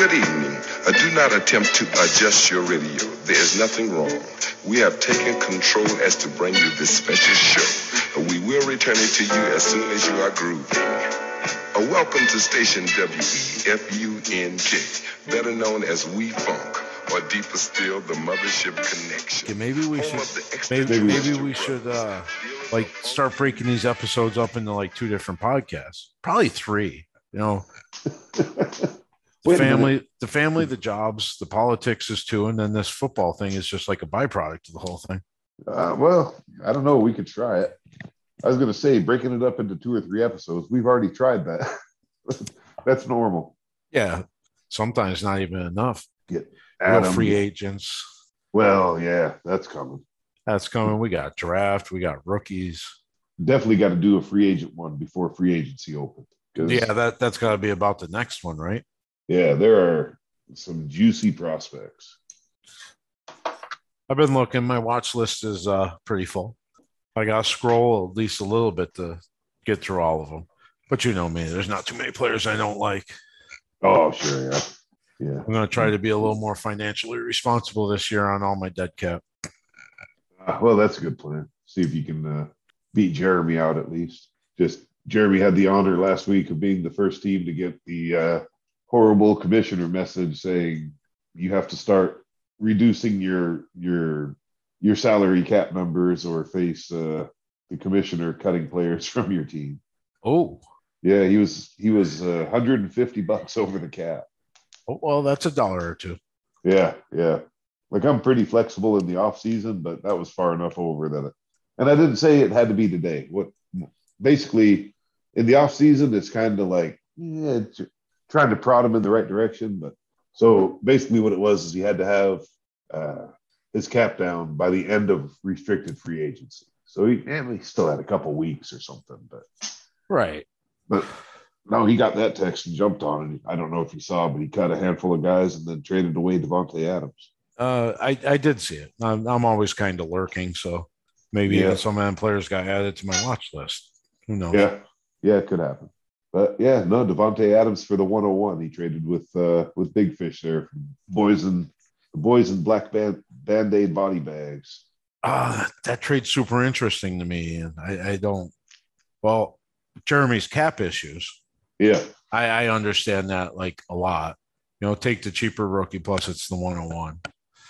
Good evening. Uh, do not attempt to adjust your radio. There is nothing wrong. We have taken control as to bring you this special show. Uh, we will return it to you as soon as you are grooving. Uh, welcome to station WEFUNK, better known as We Funk, or deeper still, the Mothership Connection. Okay, maybe we Home should maybe, maybe we should uh like start breaking these episodes up into like two different podcasts. Probably three. You know, the Wait family, the family, the jobs, the politics is two, and then this football thing is just like a byproduct of the whole thing. Uh, well, I don't know. We could try it. I was going to say breaking it up into two or three episodes. We've already tried that. That's normal. Yeah, sometimes not even enough. Real Adam, free agents. Well, yeah, that's coming. That's coming. We got draft. We got rookies. Definitely got to do a free agent one before free agency opens. Yeah, that that's got to be about the next one, right? Yeah, there are some juicy prospects. I've been looking. My watch list is uh pretty full. I got to scroll at least a little bit to get through all of them. But you know me, there's not too many players I don't like. Oh, sure, yeah, yeah. I'm going to try to be a little more financially responsible this year on all my dead cap. Uh, well, that's a good plan. See if you can uh, beat Jeremy out at least. Just Jeremy had the honor last week of being the first team to get the uh, horrible commissioner message saying you have to start reducing your your your salary cap numbers or face uh, the commissioner cutting players from your team. Oh, Yeah, he was he was uh, 150 bucks over the cap. oh, well, that's a dollar or two. Yeah, yeah. Like I'm pretty flexible in the off season, but that was far enough over that. It, and I didn't say it had to be today. What basically in the off season, it's kind of like yeah, it's trying to prod him in the right direction. But so basically, what it was is he had to have uh, his cap down by the end of restricted free agency. So he, and he still had a couple weeks or something, but Right. but no, he got that text and jumped on it. I don't know if you saw, but he cut a handful of guys and then traded away Davante Adams. Uh, I, I did see it. I'm, I'm always kind of lurking. So maybe Yeah. some of them players got added to my watch list. Who knows? Yeah, yeah, it could happen. But yeah, no, Davante Adams for the 101. He traded with uh with Big Fish there from boys and the boys in black band band-aid body bags. Uh, that trade's super interesting to me. And I, I don't, well, Jeremy's cap issues. Yeah, I, I understand that like a lot. You know, take the cheaper rookie plus it's the 101.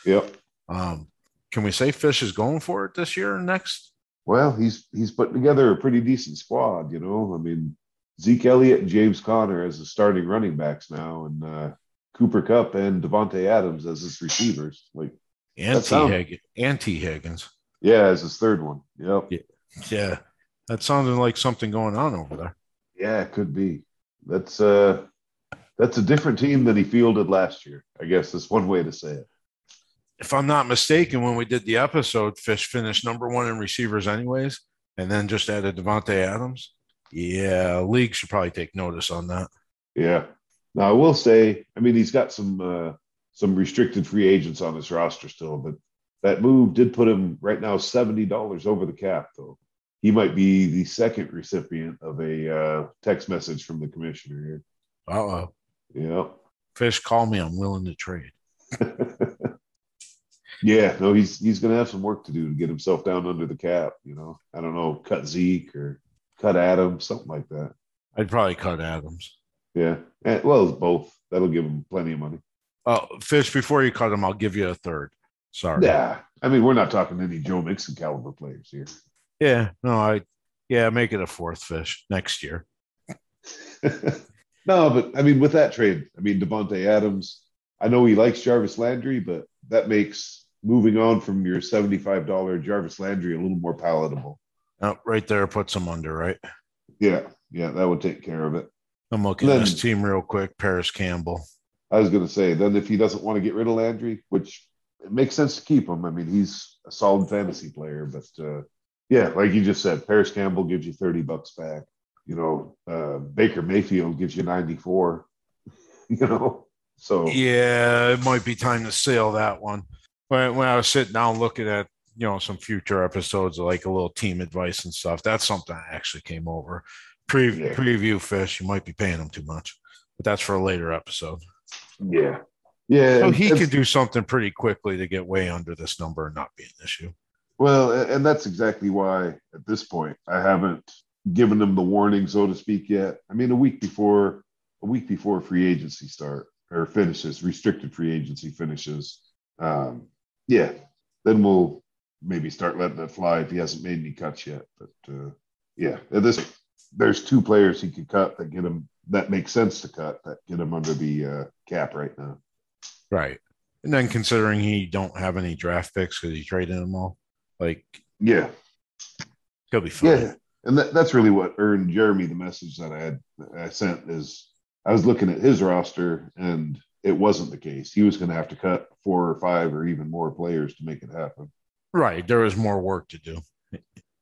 yep. Um, can we say Fish is going for it this year or next? Well, he's he's putting together a pretty decent squad, you know. I mean, Zeke Elliott and James Conner as the starting running backs now, and uh Cooper Kupp and Davante Adams as his receivers. Like, sound- Higgins. Yeah, as his third one. Yep. Yeah. Yeah. That sounded like something going on over there. Yeah, it could be. That's uh that's a different team than he fielded last year. I guess that's one way to say it. If I'm not mistaken, when we did the episode, Fish finished number one in receivers, anyways, and then just added Davante Adams. Yeah, league should probably take notice on that. Yeah. Now I will say, I mean, he's got some uh some restricted free agents on his roster still, but that move did put him right now seventy dollars over the cap, though. He might be the second recipient of a uh, text message from the commissioner here. Uh oh. here. Fish, call me. I'm willing to trade. Yeah. yeah, no, he's he's gonna have some work to do to get himself down under the cap, you know. I don't know, cut Zeke or cut Adams, something like that. I'd probably cut Adams. Yeah. And, well, both. That'll give him plenty of money. Oh, Fish, before you cut him, I'll give you a third. Sorry. Yeah. I mean, we're not talking any Joe Mixon caliber players here. Yeah. No, I, yeah, make it a fourth fish next year. no, but I mean, with that trade, I mean, Davante Adams, I know he likes Jarvis Landry, but that makes moving on from your $75 Jarvis Landry a little more palatable. Oh, right there puts him under, right? Yeah. Yeah. That would take care of it. I'm looking Then- at this team real quick. Parris Campbell. I was going to say, then if he doesn't want to get rid of Landry, which it makes sense to keep him. I mean, he's a solid fantasy player, but uh, yeah, like you just said, Parris Campbell gives you 30 bucks back. You know, uh, Baker Mayfield gives you 94, you know, so Yeah, it might be time to sell that one. When, when I was sitting down looking at, you know, some future episodes like a little team advice and stuff, that's something I actually came over. Pre- Yeah. Preview fish, you might be paying them too much, but that's for a later episode. Yeah. Yeah. So he could do something pretty quickly to get way under this number and not be an issue. Well, and that's exactly why at this point I haven't given him the warning, so to speak, yet. I mean, a week before a week before free agency start or finishes, restricted free agency finishes. Um, yeah, then we'll maybe start letting it fly if he hasn't made any cuts yet. But uh, yeah, this there's two players he could cut that get him that makes sense to cut that get him under the uh, cap right now. Right. And then considering he don't have any draft picks because he traded them all, like Yeah, he'll be fine. Yeah, and that, that's really what earned Jeremy the message that I had I sent is I was looking at his roster and it wasn't the case. He was going to have to cut four or five or even more players to make it happen. Right. There is more work to do.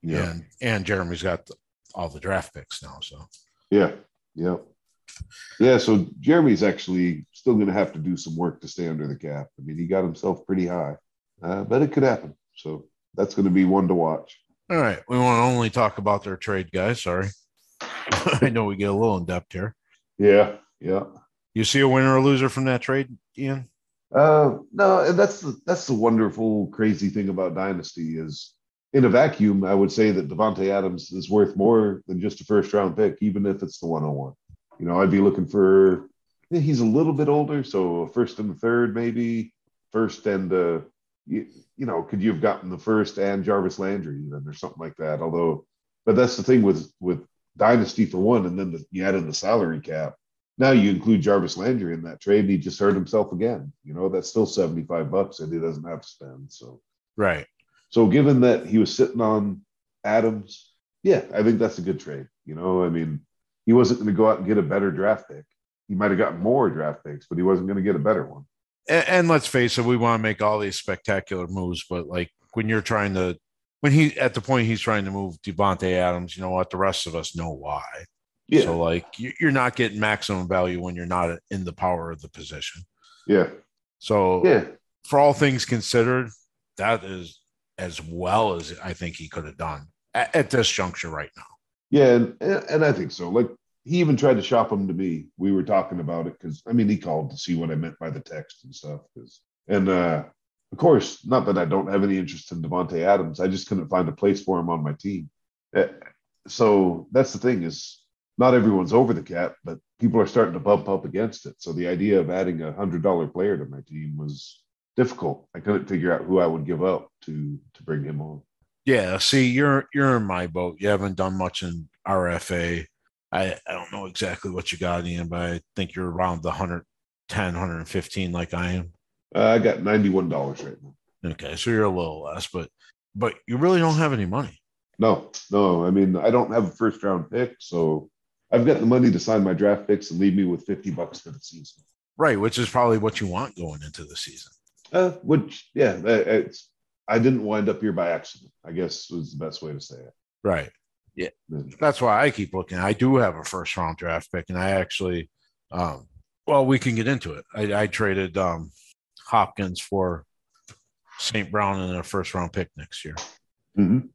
Yeah, And and Jeremy's got the, all the draft picks now. So yeah, yeah, yeah. So Jeremy's actually still going to have to do some work to stay under the cap. I mean, he got himself pretty high, uh, but it could happen. So that's going to be one to watch. all right. We want to only talk about their trade guys. Sorry. I know we get a little in depth here. Yeah, yeah. You see a winner or loser from that trade, Ian? Uh, no, and that's the that's the wonderful, crazy thing about Dynasty is in a vacuum, I would say that Davante Adams is worth more than just a first round pick, even if it's the 101. You know, I'd be looking for he's a little bit older, so first and third, maybe first and uh you, you know, could you have gotten the first and Jarvis Landry even or something like that? Although, but that's the thing with with Dynasty for one, and then the, you add in the salary cap. Now you include Jarvis Landry in that trade, and he just hurt himself again. You know, that's still 75 bucks that he doesn't have to spend. So Right. so given that he was sitting on Adams, yeah, I think that's a good trade. You know, I mean, he wasn't going to go out and get a better draft pick. He might have gotten more draft picks, but he wasn't going to get a better one. And, and let's face it, we want to make all these spectacular moves, but like when you're trying to, when he at the point he's trying to move Davante Adams, you know what? The rest of us know why. Yeah, So like you- you're not getting maximum value when you're not in the power of the position. yeah, So yeah, for all things considered, that is as well as I think he could have done at, at this juncture right now. yeah, and and I think so. Like he even tried to shop him to me. We were talking about it because I mean he called to see what I meant by the text and stuff. 'cause- and uh, of course, not that I don't have any interest in Davante Adams. I just couldn't find a place for him on my team. Uh, so that's the thing is not everyone's over the cap, but people are starting to bump up against it. So the idea of adding a hundred dollar player to my team was difficult. I couldn't figure out who I would give up to to bring him on. Yeah, see, you're you're in my boat. You haven't done much in RFA. I, I don't know exactly what you got in, but I think you're around the 110, 115 like I am. Uh, I got ninety one dollars right now. Okay, so you're a little less, but but you really don't have any money. No, no. I mean, I don't have a first round pick, so I've got the money to sign my draft picks and leave me with fifty bucks for the season. Right, which is probably what you want going into the season. Uh, which, yeah, it's. I didn't wind up here by accident. I guess was the best way to say it. Right. Yeah. That's why I keep looking. I do have a first round draft pick, and I actually um well, we can get into it. I, I traded um Hopkins for St. Brown and a first round pick next year. Mhm.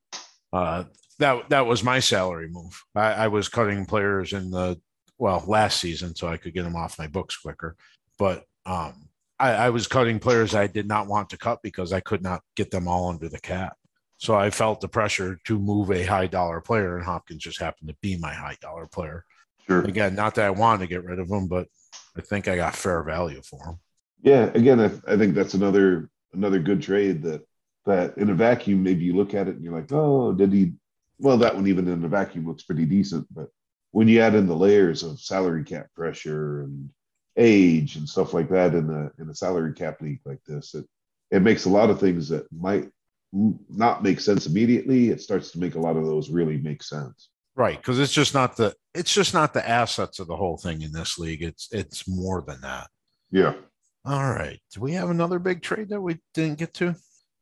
Uh, that that was my salary move. I, I was cutting players in the well last season so I could get them off my books quicker. But um, I, I was cutting players I did not want to cut because I could not get them all under the cap. So I felt the pressure to move a high dollar player, and Hopkins just happened to be my high dollar player. Sure. Again, not that I wanted to get rid of him, but I think I got fair value for him. Yeah. Again, I, I think that's another another good trade that that in a vacuum maybe you look at it and you're like, oh, did he? Well, that one even in a vacuum looks pretty decent, but when you add in the layers of salary cap pressure and age and stuff like that in a in a salary cap league like this, it it makes a lot of things that might not make sense immediately. It starts to make a lot of those really make sense. Right, because it's just not the it's just not the assets of the whole thing in this league. It's it's more than that. Yeah. All right. Do we have another big trade that we didn't get to?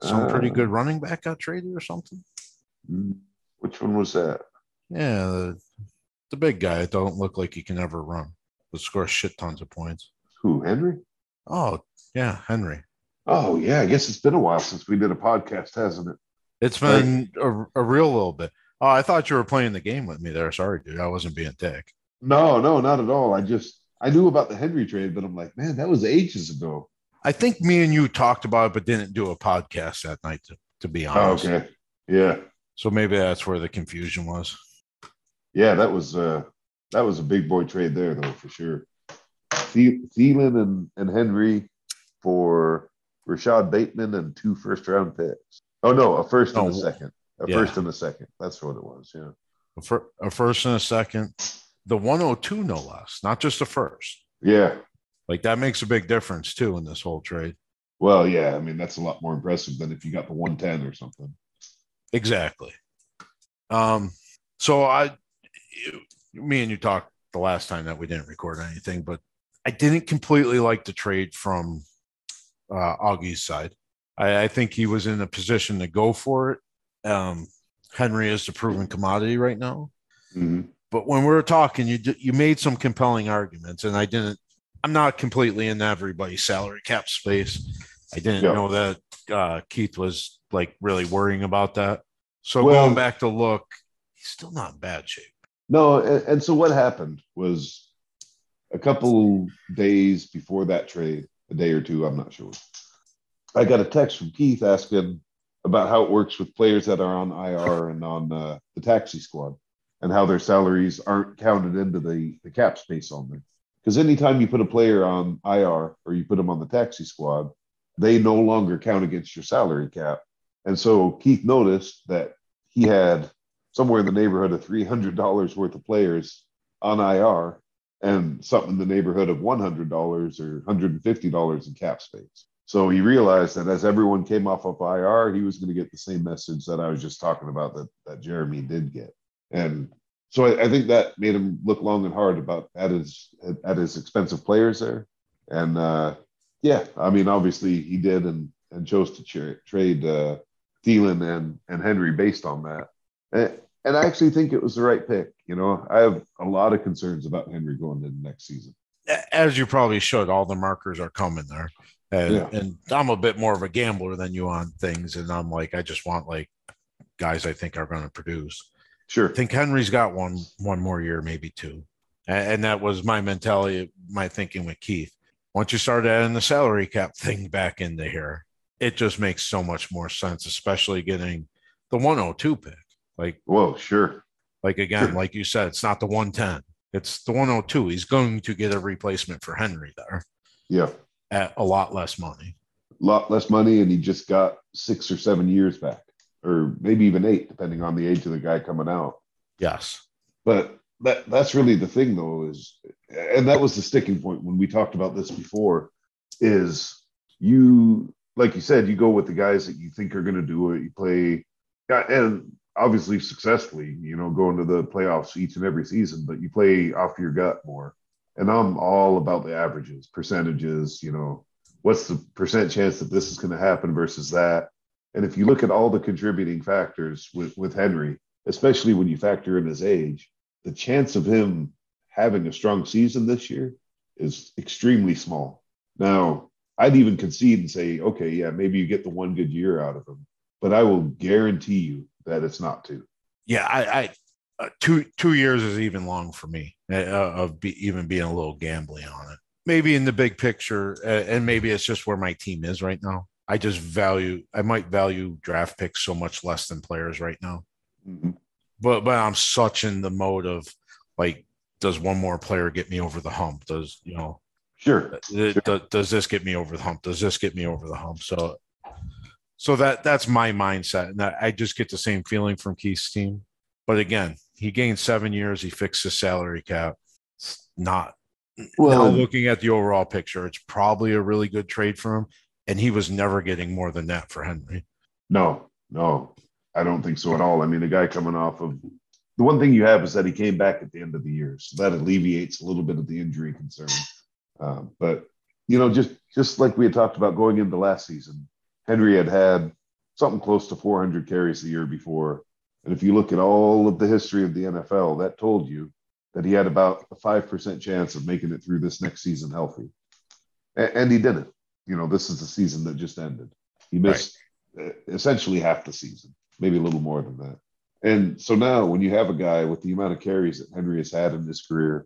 Some pretty Uh, good running back got traded or something. Mm, Which one was that? Yeah, the, the big guy that don't look like he can ever run, but scores shit tons of points. Who? Henry? Oh yeah, Henry. Oh yeah, I guess it's been a while since we did a podcast, hasn't it? It's been a, a real little bit. Oh, I thought you were playing the game with me there. Sorry, dude. I wasn't being dick. No, no, not at all. I just I knew about the Henry trade, but I'm like, man, that was ages ago. I think me and you talked about it, but didn't do a podcast that night. To, to be Oh, honest, okay. Yeah. So maybe that's where the confusion was. Yeah, that was uh that was a big boy trade there though for sure. Thielen and, and Henry for Rashod Bateman and two first round picks. Oh no, a first and Oh, a second. A yeah. first and a second. That's what it was. Yeah. A, fir- a first and a second, the 102 no less, not just a first. Yeah. Like that makes a big difference too in this whole trade. Well, yeah. I mean, that's a lot more impressive than if you got the 110 or something. Exactly. Um, so I, me and you talked the last time that we didn't record anything, but I didn't completely like the trade from uh, Augie's side. I, I think he was in a position to go for it. Um, Henry is the proven commodity right now. Mhm. But when we were talking, you you made some compelling arguments, and I didn't. I'm not completely in everybody's salary cap space. I didn't Yeah. know that uh, Keith was like really worrying about that. So Well- going back to look, he's still not in bad shape. No, and, and so what happened was a couple days before that trade, a day or two, I'm not sure. I got a text from Keith asking about how it works with players that are on IR and on uh, the taxi squad and how their salaries aren't counted into the, the cap space on there. Because anytime you put a player on IR or you put them on the taxi squad, they no longer count against your salary cap. And so Keith noticed that he had somewhere in the neighborhood of $300 worth of players on IR and something in the neighborhood of $100 or $150 in cap space. So he realized that as everyone came off of IR, he was going to get the same message that I was just talking about that, that Jeremy did get. And so I, I think that made him look long and hard about at his at his expensive players there. And uh, yeah, I mean, obviously he did and and chose to tra- trade uh, Thielen and and Henry based on that. And, and I actually think it was the right pick. You know, I have a lot of concerns about Henry going into next season. As you probably should, all the markers are coming there. And, Yeah. and I'm a bit more of a gambler than you on things. And I'm like, I just want like guys I think are going to produce. Sure. I think Henry's got one one more year, maybe two, and, and that was my mentality, my thinking with Keith. Once you start adding the salary cap thing back into here, it just makes so much more sense, especially getting the 102 pick. Like, Well, sure. like again, Sure. like you said, it's not the 110, it's the 102. He's going to get a replacement for Henry there Yeah. at a lot less money. A lot less money, and he just got six or seven years back, or maybe even eight, depending on the age of the guy coming out. Yes. But that that's really the thing, though, is and that was the sticking point when we talked about this before. Is you like you said, you go with the guys that you think are going to do it. You play, and obviously successfully, you know, going to the playoffs each and every season. But you play off your gut more. And I'm all about the averages, percentages. You know, what's the percent chance that this is going to happen versus that? And if you look at all the contributing factors with with Henry, especially when you factor in his age, the chance of him having a strong season this year is extremely small. Now, I'd even concede and say, okay, yeah, maybe you get the one good year out of him, but I will guarantee you that it's not two. Yeah. I, I, uh, two two years is even long for me uh, of be, even being a little gambling on it. Maybe in the big picture, uh, and maybe it's just where my team is right now. I just value. I might value draft picks so much less than players right now. Mhm. But but I'm such in the mode of like, does one more player get me over the hump? Does you know? Sure. Uh, th- th- does this get me over the hump? Does this get me over the hump? So, so that that's my mindset, and I, I just get the same feeling from Keith's team. But again, he gained seven years. He fixed his salary cap. It's not Well, now looking at the overall picture. It's probably a really good trade for him, and he was never getting more than that for Henry. no, no, I don't think so at all. I mean, a guy coming off of the one thing you have is that he came back at the end of the year, so that alleviates a little bit of the injury concern. Um, but you know, just just like we had talked about going into last season, Henry had had something close to 400 carries the year before, and if you look at all of the history of the NFL, that told you that he had about a five percent chance of making it through this next season healthy, A- and he didn't. You know, this is the season that just ended. He missed uh, essentially half the season, maybe a little more than that. And so now, when you have a guy with the amount of carries that Henry has had in his career,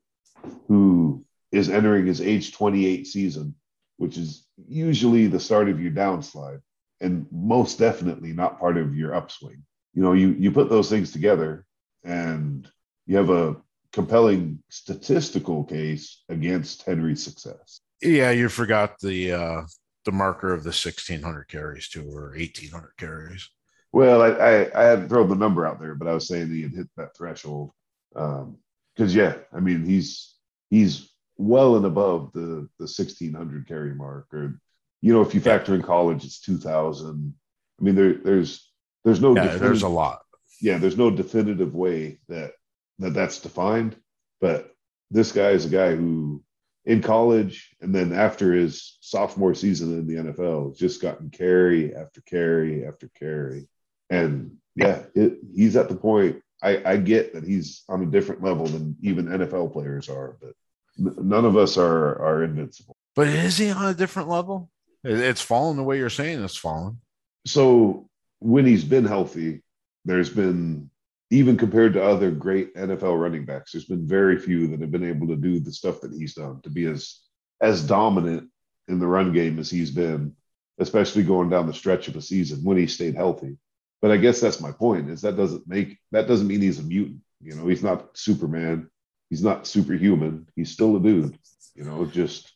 who is entering his age 28 season, which is usually the start of your downslide and most definitely not part of your upswing. You know, you you put those things together and you have a compelling statistical case against Henry's success. Yeah, you forgot the uh the marker of the 1600 carries too or 1800 carries. Well, I, I, I hadn't thrown the number out there, but I was saying he had hit that threshold. Um, because yeah, I mean he's he's well and above the the 1600 carry mark, or you know, if you factor in college, it's 2000. I mean, there there's there's no yeah, there's a lot. Yeah, there's no definitive way that that that's defined, but this guy is a guy who in college and then after his sophomore season in the NFL, just gotten carry after carry after carry and yeah, it, he's at the point. I, I get that he's on a different level than even NFL players are, but none of us are are invincible. But is he on a different level? It's fallen the way you're saying it's fallen. So when he's been healthy, there's been even compared to other great NFL running backs, there's been very few that have been able to do the stuff that he's done to be as as dominant in the run game as he's been, especially going down the stretch of a season when he stayed healthy. But I guess that's my point is that doesn't make that doesn't mean he's a mutant. You know, he's not Superman. He's not superhuman. He's still a dude. You know, just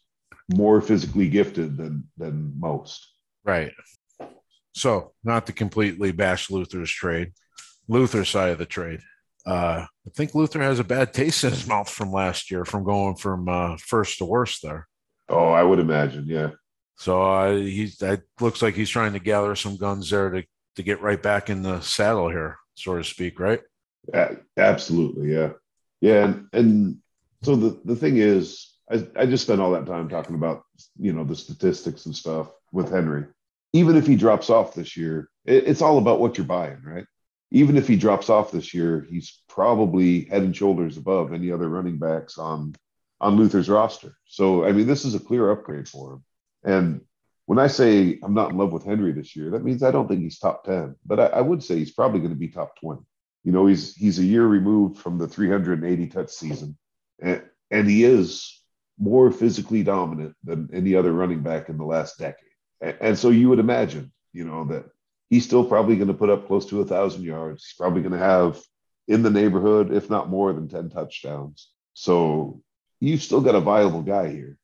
more physically gifted than than most. Right. So, not to completely bash Luther's trade, Luther's side of the trade. Uh, I think Luther has a bad taste in his mouth from last year, from going from uh, first to worst there. Oh, I would imagine, yeah. So uh, he's that looks like he's trying to gather some guns there to to get right back in the saddle here, so to speak, right? absolutely, yeah, yeah, and, and so the the thing is, I I just spent all that time talking about you know the statistics and stuff with Henry. Even if he drops off this year, it, it's all about what you're buying, right? Even if he drops off this year, he's probably head and shoulders above any other running backs on on Luther's roster. So I mean, this is a clear upgrade for him. And when I say I'm not in love with Henry this year, that means I don't think he's top 10, but I, I would say he's probably going to be top 20. You know, he's he's a year removed from the 380 touch season, and, and he is more physically dominant than any other running back in the last decade. And, and so you would imagine, you know, that he's still probably going to put up close to a thousand yards. He's probably going to have in the neighborhood, if not more than 10 touchdowns. So you've still got a viable guy here.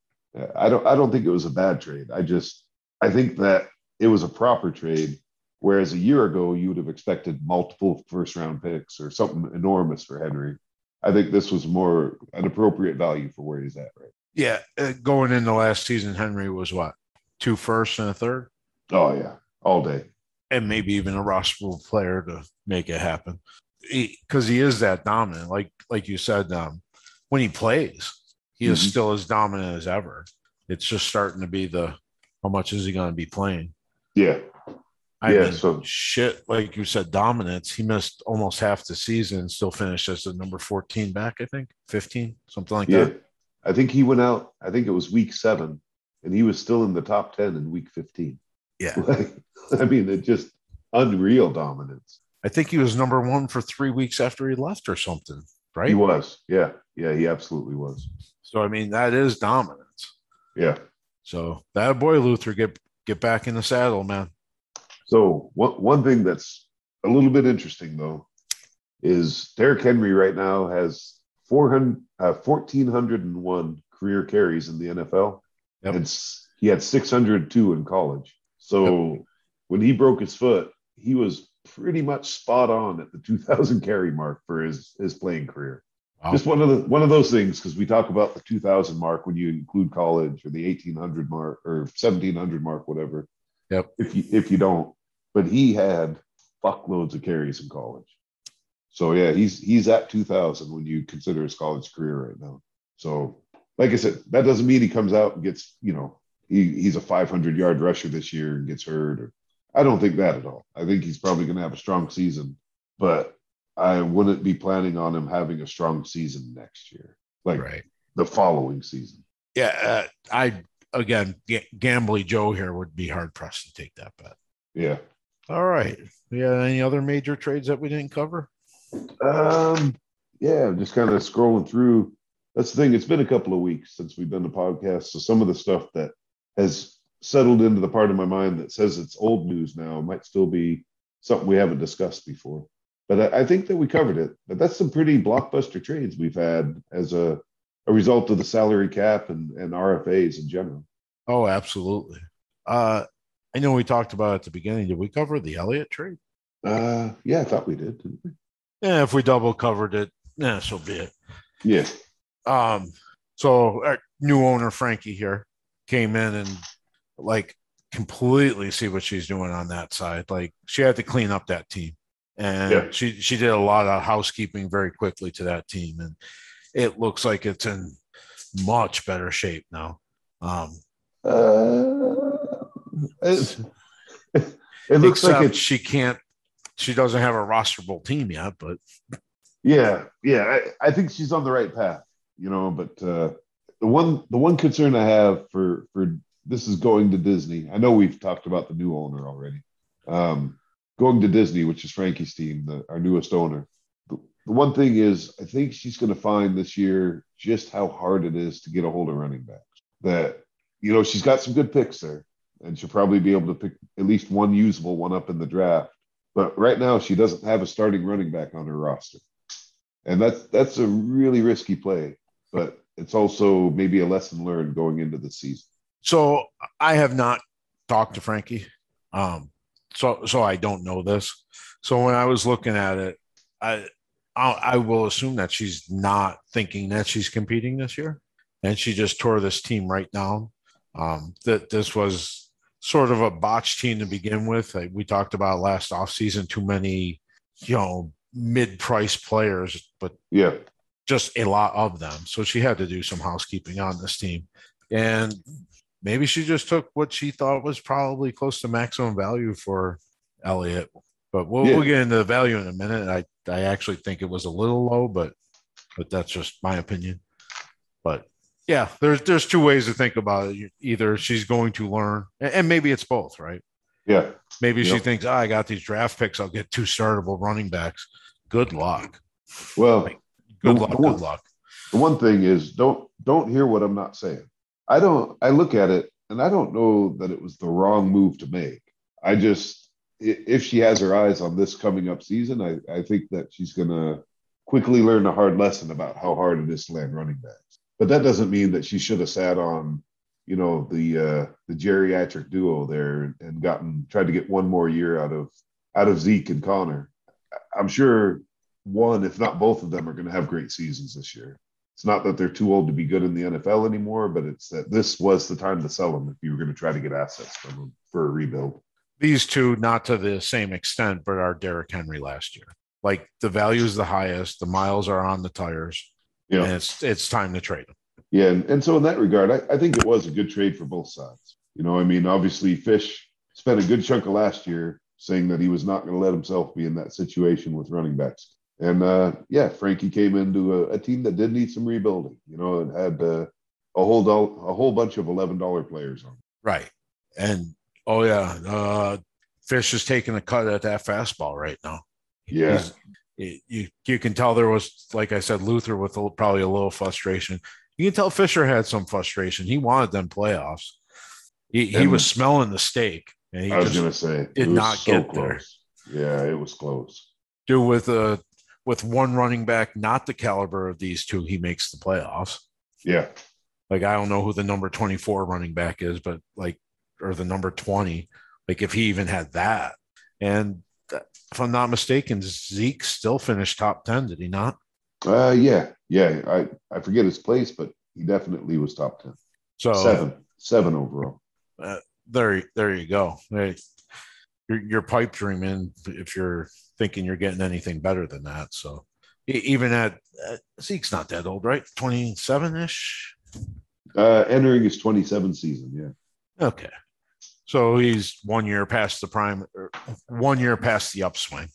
I don't I don't think it was a bad trade. I just I think that it was a proper trade. Whereas a year ago, you would have expected multiple first round picks or something enormous for Henry. I think this was more an appropriate value for where he's at, right? Yeah. Uh, going into last season, Henry was what? Two firsts and a third? Oh, yeah. All day. And maybe even a rosterable player to make it happen. Because he, he, is that dominant. Like like you said, um, when he plays, he mm-hmm. is still as dominant as ever. It's just starting to be the how much is he going to be playing? Yeah. I yeah, mean, so shit, like you said, dominance. He missed almost half the season, still finished as the number 14 back, I think, 15, something like yeah. that. I think he went out, I think it was week seven, and he was still in the top 10 in week 15. Yeah. Like, I mean, it just unreal dominance. I think he was number one for three weeks after he left or something, right? He was. Yeah. Yeah. He absolutely was. So, I mean, that is dominance. Yeah. So that boy Luther get get back in the saddle, man. So one one thing that's a little bit interesting though is Derrick Henry right now has 400, uh, 1,401 career carries in the NFL. Yep. And he had 602 in college. So yep. when he broke his foot, he was pretty much spot on at the 2,000 carry mark for his, his playing career. Wow. Just one of the one of those things because we talk about the 2000 mark when you include college or the 1800 mark or 1700 mark, whatever. Yep. If you if you don't, but he had fuckloads of carries in college. So yeah, he's he's at 2000 when you consider his college career right now. So like I said, that doesn't mean he comes out and gets you know he, he's a 500 yard rusher this year and gets hurt. Or I don't think that at all. I think he's probably going to have a strong season, but I wouldn't be planning on him having a strong season next year, like right. the following season. Yeah, uh, I again, G- Gambly Joe here would be hard pressed to take that bet. Yeah. All right. Yeah. Any other major trades that we didn't cover? Um. Yeah, just kind of scrolling through. that's the thing. It's been a couple of weeks since we've done the podcast, so some of the stuff that has settled into the part of my mind that says it's old news now might still be something we haven't discussed before. But I, I think that we covered it. But that's some pretty blockbuster trades we've had as a a result of the salary cap and, and RFAs in general. Oh, absolutely. Uh, I know we talked about at the beginning. Did we cover the Elliott trade? Uh, yeah, I thought we did. We? Yeah, if we double covered it, yeah, so be it. Yeah. Um, so our new owner Frankie here came in and like completely see what she's doing on that side. Like she had to clean up that team, and Yeah. she she did a lot of housekeeping very quickly to that team, and it looks like it's in much better shape now. Um, Uh, it, it looks like it's she can't. She doesn't have a rosterable team yet, but yeah, yeah. I, I think she's on the right path, you know. But uh, the one the one concern I have for for this is going to Disney. I know we've talked about the new owner already. Um, going to Disney, which is Frankie's team, the, our newest owner. The, the one thing is, I think she's going to find this year just how hard it is to get a hold of running backs. That you know she's got some good picks there, and she'll probably be able to pick at least one usable one up in the draft. But right now, she doesn't have a starting running back on her roster, and that's that's a really risky play. But it's also maybe a lesson learned going into the season. So I have not talked to Frankie. Um, so so I don't know this. So when I was looking at it, I I, I will assume that she's not thinking that she's competing this year, and she just tore this team right down. Um, that this was sort of a botched team to begin with. Like we talked about last offseason, too many, you know, mid-price players, but Yeah, just a lot of them. So she had to do some housekeeping on this team. And maybe she just took what she thought was probably close to maximum value for Elliott. But we'll, Yeah. we'll get into the value in a minute. I, I actually think it was a little low, but but that's just my opinion. But yeah, there's there's two ways to think about it. Either she's going to learn, and maybe it's both, right? yeah, Maybe she thinks, oh, I got these draft picks, I'll get two startable running backs. Good luck. well. Good The- luck. the Good luck. the one thing is don't don't hear what I'm not saying. I don't I look at it and I don't know that it was the wrong move to make. I just if she has her eyes on this coming up season, I, I think that she's gonna quickly learn a hard lesson about how hard it is to land running backs. But that doesn't mean that she should have sat on, you know, the uh the geriatric duo there and gotten tried to get one more year out of out of Zeke and Conner. I'm sure one, if not both of them, are going to have great seasons this year. It's not that they're too old to be good in the NFL anymore, but it's that this was the time to sell them if you were going to try to get assets from them for a rebuild. these two not to the same extent, but are Derrick Henry last year. Like the value is the highest, the miles are on the tires, and Yeah, it's it's time to trade them. yeah, and, and so in that regard, I, I think it was a good trade for both sides. You know, I mean, obviously, Fish spent a good chunk of last year saying that he was not going to let himself be in that situation with running backs. And uh, yeah, Frankie came into a, a team that did need some rebuilding. You know, it had uh, a whole do- a whole bunch of eleven dollar players on. Right. And oh yeah, uh Fish is taking a cut at that fastball right now. Yeah. It- you you can tell there was, like I said, Luther with a, probably a little frustration. You can tell Fisher had some frustration. He wanted them playoffs. He, he was smelling the steak, and he I was going to say did not get there. Yeah, it was close. do with a with one running back, not the caliber of these two, he makes the playoffs. Yeah, Like I don't know who the number 24 running back is, but like or the number 20, like if he even had that. And if I'm not mistaken, Zeke still finished top 10, did he not? uh, yeah, yeah. I I forget his place, but he definitely was top ten. So Seven, seven overall. there there you go. Hey, You're, you're pipe dreaming if you're thinking you're getting anything better than that. So even at uh, Zeke's not that old, right? 27 ish. Uh, entering his twenty seven season. Yeah, Okay. So he's one year past the prime, or one year past the upswing.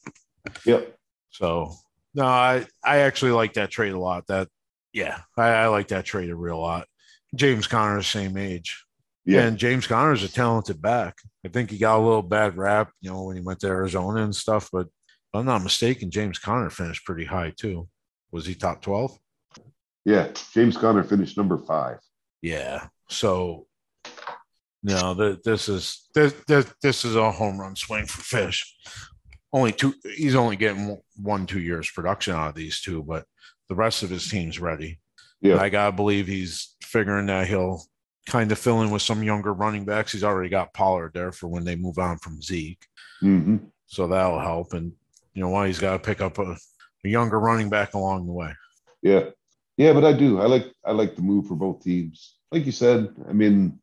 yep. So no, I I actually like that trade a lot. That yeah, I, I like that trade a real lot. James Conner's same age, Yeah, and James Conner's a talented back. I think he got a little bad rap, you know, when he went to Arizona and stuff. But I'm not mistaken, James Conner finished pretty high too. Was he top twelve? Yeah, James Conner finished number five. Yeah. So no, th- this is this, this this is a home run swing for Fish. Only two. He's only getting one two years production out of these two, but the rest of his team's ready. Yeah. I gotta believe he's figuring that he'll kind of fill in with some younger running backs. He's already got Pollard there for when they move on from Zeke, hmm so that'll help. And you know why he's got to pick up a, a younger running back along the way. Yeah, yeah, but I do. I like I like the move for both teams. Like you said, I mean,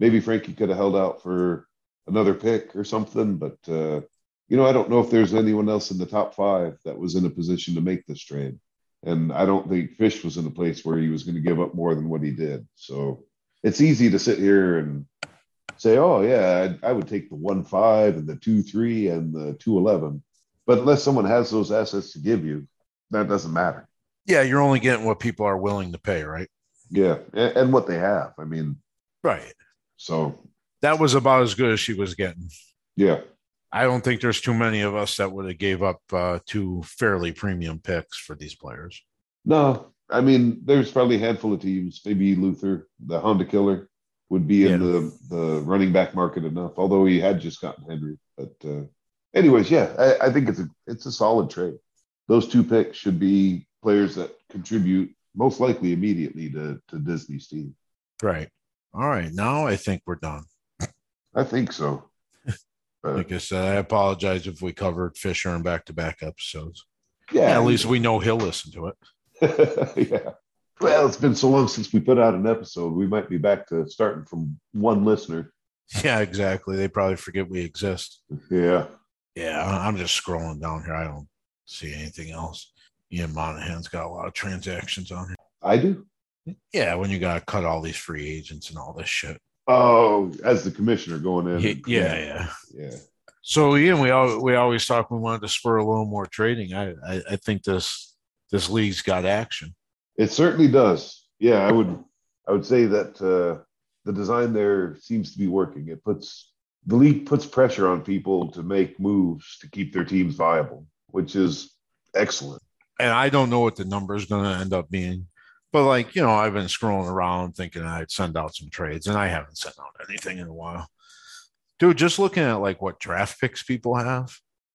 maybe Frankie could have held out for another pick or something, but uh, you know, I don't know if there's anyone else in the top five that was in a position to make this trade. And I don't think Fish was in a place where he was going to give up more than what he did. So it's easy to sit here and say, "Oh yeah, I, I would take the one five and the two three and the two eleven," but unless someone has those assets to give you, that doesn't matter. Yeah, you're only getting what people are willing to pay, right? Yeah, and, and what they have. I mean, Right. so That was about as good as she was getting. yeah, I don't think there's too many of us that would have gave up uh, two fairly premium picks for these players. no, I mean, there's probably a handful of teams. Maybe Luther, the Honda killer, would be in Yeah. the the running back market enough. Although he had just gotten Henry, but uh, anyways, yeah, I, I think it's a it's a solid trade. Those two picks should be players that contribute most likely immediately to to Disney's team. Right. All right. Now I think we're done. I think so. Like I said, uh, I apologize if we covered Fisher in back to back episodes. yeah, At least we know he'll listen to it. yeah. Well, it's been so long since we put out an episode. We might be back to starting from one listener. Yeah, exactly. They probably forget we exist. Yeah. Yeah, I'm just scrolling down here. I don't see anything else. Ian Monahan's got a lot of transactions on here. I do. Yeah, when you got to cut all these free agents and all this shit. Oh, as the commissioner going in. Yeah, yeah, yeah. Yeah. So Ian, we all we always talk we wanted to spur a little more trading. I I, I think this this league's got action. It certainly does. Yeah, I would I would say that uh, the design there seems to be working. It puts the league puts pressure on people to make moves to keep their teams viable, which is excellent. And I don't know what the number is going to end up being, but like you know, I've been scrolling around thinking I'd send out some trades, and I haven't sent out anything in a while. Dude, just looking at like what draft picks people have,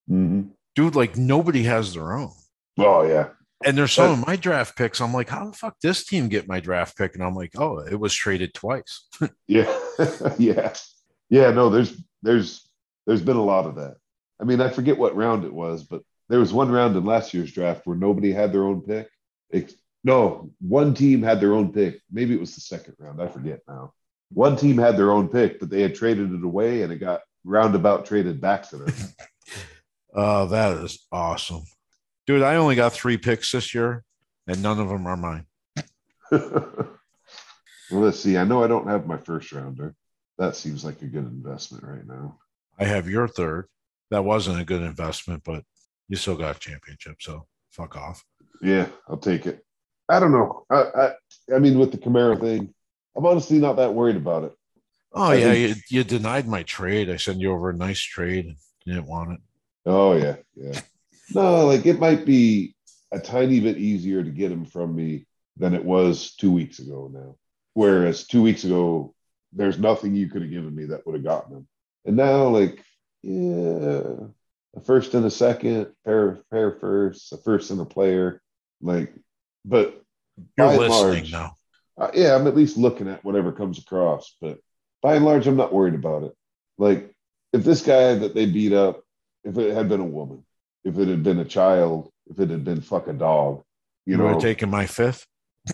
Mm-hmm. dude, like nobody has their own. Oh yeah. And there's some of my draft picks. I'm like, how the fuck this team get my draft pick? And I'm like, oh, it was traded twice. Yeah, yeah, yeah. No, there's there's there's been a lot of that. I mean, I forget what round it was, but there was one round in last year's draft where nobody had their own pick. Ex- no, one team had their own pick. Maybe it was the second round. I forget now. One team had their own pick, but they had traded it away, and it got roundabout traded back to them. Oh, that is awesome. Dude, I only got three picks this year, and none of them are mine. well, let's see. I know I don't have my first rounder. That seems like a good investment right now. I have your third. That wasn't a good investment, but you still got a championship, so fuck off. Yeah, I'll take it. I don't know. I, I, I mean, with the Kamara thing, I'm honestly not that worried about it. Oh I yeah, think- you, you denied my trade. I sent you over a nice trade. and You didn't want it. Oh yeah, yeah. No, like it might be a tiny bit easier to get him from me than it was two weeks ago now. Whereas two weeks ago, there's nothing you could have given me that would have gotten him. And now, like, yeah, a first and a second, pair pair first, a first and a player, like, but You're listening large- now. uh, yeah, I'm at least looking at whatever comes across, but by and large, I'm not worried about it. Like, if this guy that they beat up, if it had been a woman, if it had been a child, if it had been fuck a dog, you You know, would taken my fifth.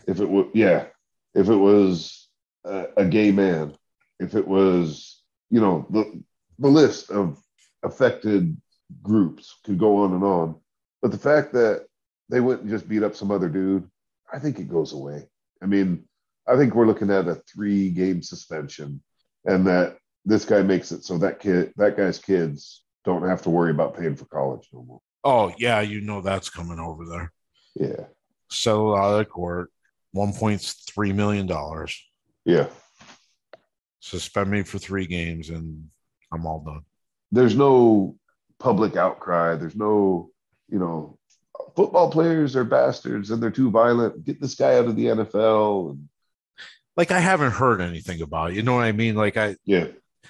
if it was, yeah, if it was a, a gay man, if it was, you know, the the list of affected groups could go on and on. But the fact that they went and just beat up some other dude, I think it goes away. I mean, I think we're looking at a three game suspension, and that this guy makes it so that kid, that guy's kids, don't have to worry about paying for college no more. Oh yeah, you know that's coming over there. Yeah, Settled out of court, one point three million dollars. Yeah. Suspend me for three games, and I'm all done. there's no public outcry. There's no, you know, football players are bastards and they're too violent. Get this guy out of the NFL. And, Like I haven't heard anything about it. You know what I mean? Like I yeah,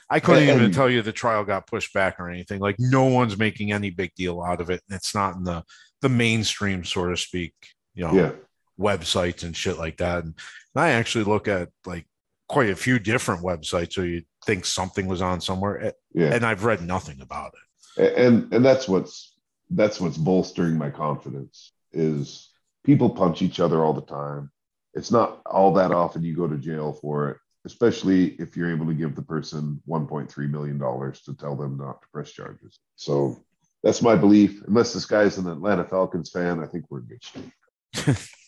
I couldn't And- even tell you the trial got pushed back or anything. Like no one's making any big deal out of it. It's not in the the mainstream, so to speak, you know, yeah, websites and shit like that. And I actually look at like quite a few different websites where you think something was on somewhere, eh, yeah. and I've read nothing about it. and and that's what's that's what's bolstering my confidence is people punch each other all the time it's not all that often you go to jail for it especially if you're able to give the person 1.3 million dollars to tell them not to press charges so that's my belief unless this guy's an atlanta falcons fan i think we're in good shape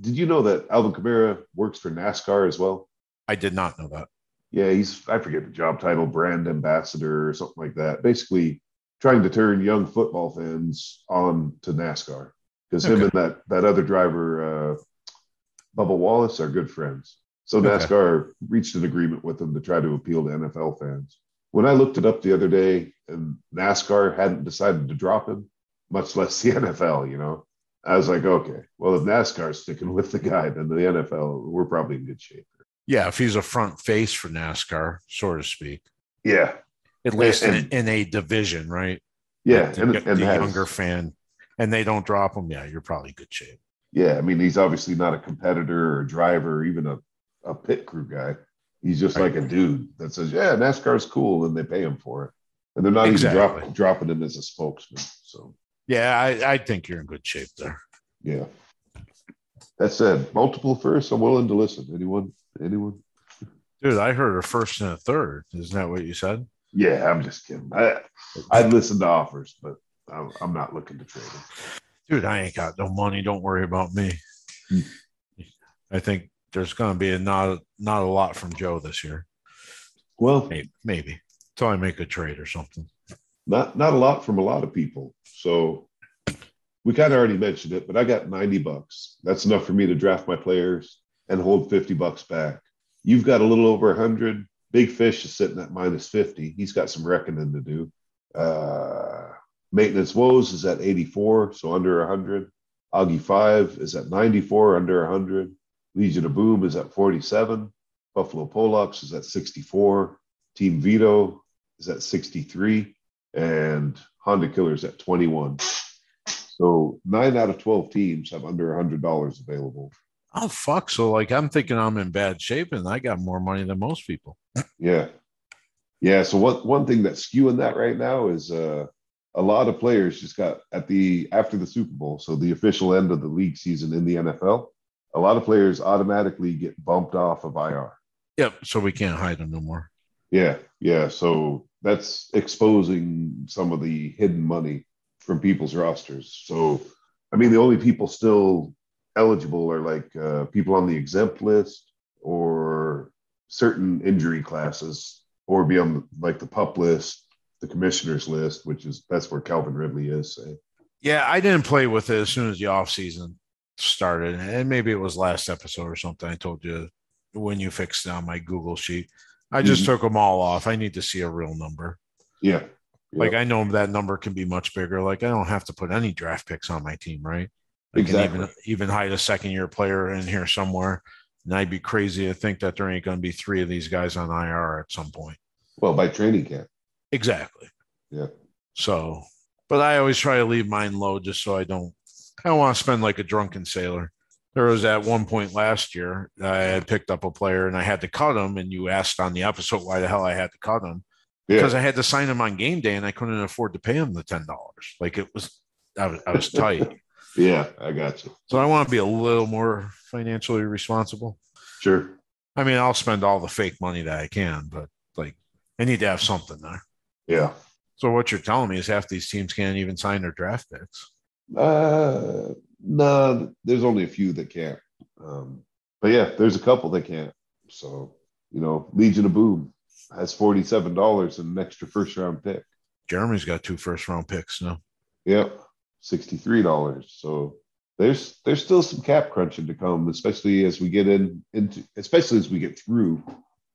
did you know that alvin kamara works for nascar as well I did not know that. yeah, he's I forget the job title, brand ambassador or something like that. Basically, trying to turn young football fans on to NASCAR because him and that that other driver, uh, Bubba Wallace, are good friends. So Okay. NASCAR reached an agreement with him to try to appeal to NFL fans. When I looked it up the other day, and NASCAR hadn't decided to drop him, much less the NFL, you know. I was like, okay, well, if NASCAR's sticking with the guy, then the NFL, we're probably in good shape. Yeah, if he's a front face for NASCAR, so to speak, Yeah, at least in, and- in a division, right? yeah, the, and, the has- younger fan, and they don't drop him. Yeah, you're probably in good shape. Yeah, I mean, he's obviously not a competitor or a driver or even a, a pit crew guy. He's just like a dude that says, "Yeah, NASCAR's cool," and they pay him for it, and they're not Exactly. even drop, dropping him as a spokesman. So, Yeah, I, I think you're in good shape there. yeah. That said, multiple firsts. I'm willing to listen. Anyone? Anyone? Dude, I heard a first and a third. Isn't that what you said? Yeah, I'm just kidding. I I'd listen to offers, but I'm, I'm not looking to trade him. Dude, I ain't got no money. Don't worry about me. Hmm. I think there's going to be a not not a lot from Joe this year. Well, Maybe, maybe until I make a trade or something. Not not a lot from a lot of people. So we kind of already mentioned it, but I got 90 bucks. That's enough for me to draft my players and hold 50 bucks back. You've got a little over 100. Big Fish is sitting at minus 50. He's got some reckoning to do. Uh, Maintenance Woes is at 84, so under 100. Augie 5 is at 94, under 100. Legion of Boom is at 47. Buffalo Polacks is at 64. Team Vito is at 63 and Honda Killers at 21. So nine out of 12 teams have under $100 available. Oh fuck! So like, I'm thinking I'm in bad shape, and I got more money than most people. Yeah. Yeah. So one, one thing that's skewing that right now is uh, a lot of players just got at the after the Super Bowl, so the official end of the league season in the NFL, a lot of players automatically get bumped off of IR. Yep. So we can't hide them no more. Yeah, yeah. So that's exposing some of the hidden money from people's rosters. So, I mean, the only people still eligible are like uh, people on the exempt list or certain injury classes, or be on like the pup list, the commissioner's list, which is that's where Calvin Ridley is. Say. Yeah, I didn't play with it as soon as the off season started, and maybe it was last episode or something. I told you when you fixed it on my Google sheet. I just Mhm. took them all off. I need to see a real number. Yeah, Like I know that number can be much bigger. Like I don't have to put any draft picks on my team, right? I Exactly. can even even hide a second year player in here somewhere. And I'd be crazy to think that there ain't going to be three of these guys on IR at some point. well, by training camp. Exactly. Yeah. So, but I always try to leave mine low just so I don't. I don't want to spend like a drunken sailor. There was at one point last year I had picked up a player and I had to cut him, and you asked on the episode why the hell I had to cut him Yeah, because I had to sign him on game day and I couldn't afford to pay him the ten dollars. Like it was, I was, I was tight. yeah, I got you. So I want to be a little more financially responsible. Sure. I mean, I'll spend all the fake money that I can, but like I need to have something there. Yeah. So what you're telling me is half these teams can't even sign their draft picks. Uh, no, there's only a few that can't. Um, but yeah, there's a couple that can't. So, you know, Legion of Boom has $47 and an extra first round pick. Jeremy's got two first round picks now. Yep. $63. So there's there's still some cap crunching to come, especially as we get in into especially as we get through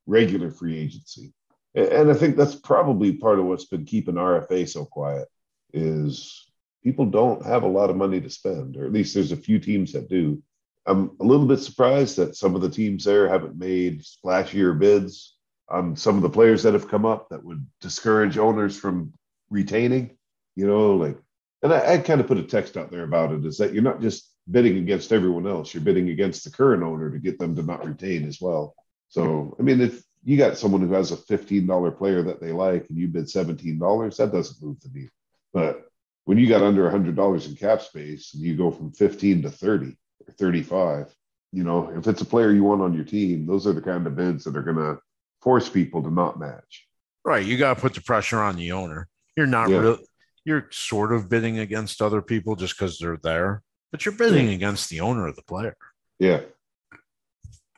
regular free agency. And I think that's probably part of what's been keeping RFA so quiet is people don't have a lot of money to spend, or at least there's a few teams that do. I'm a little bit surprised that some of the teams there haven't made splashier bids on some of the players that have come up that would discourage owners from retaining. You know, like, and I, I kind of put a text out there about it is that you're not just bidding against everyone else, you're bidding against the current owner to get them to not retain as well. So, I mean, if you got someone who has a $15 player that they like and you bid $17, that doesn't move the needle. But when you got under $100 in cap space and you go from 15 to 30 or 35, you know, if it's a player you want on your team, those are the kind of bids that are going to force people to not match. Right. You got to put the pressure on the owner. You're not yeah. really, you're sort of bidding against other people just because they're there, but you're bidding yeah. against the owner of the player. Yeah.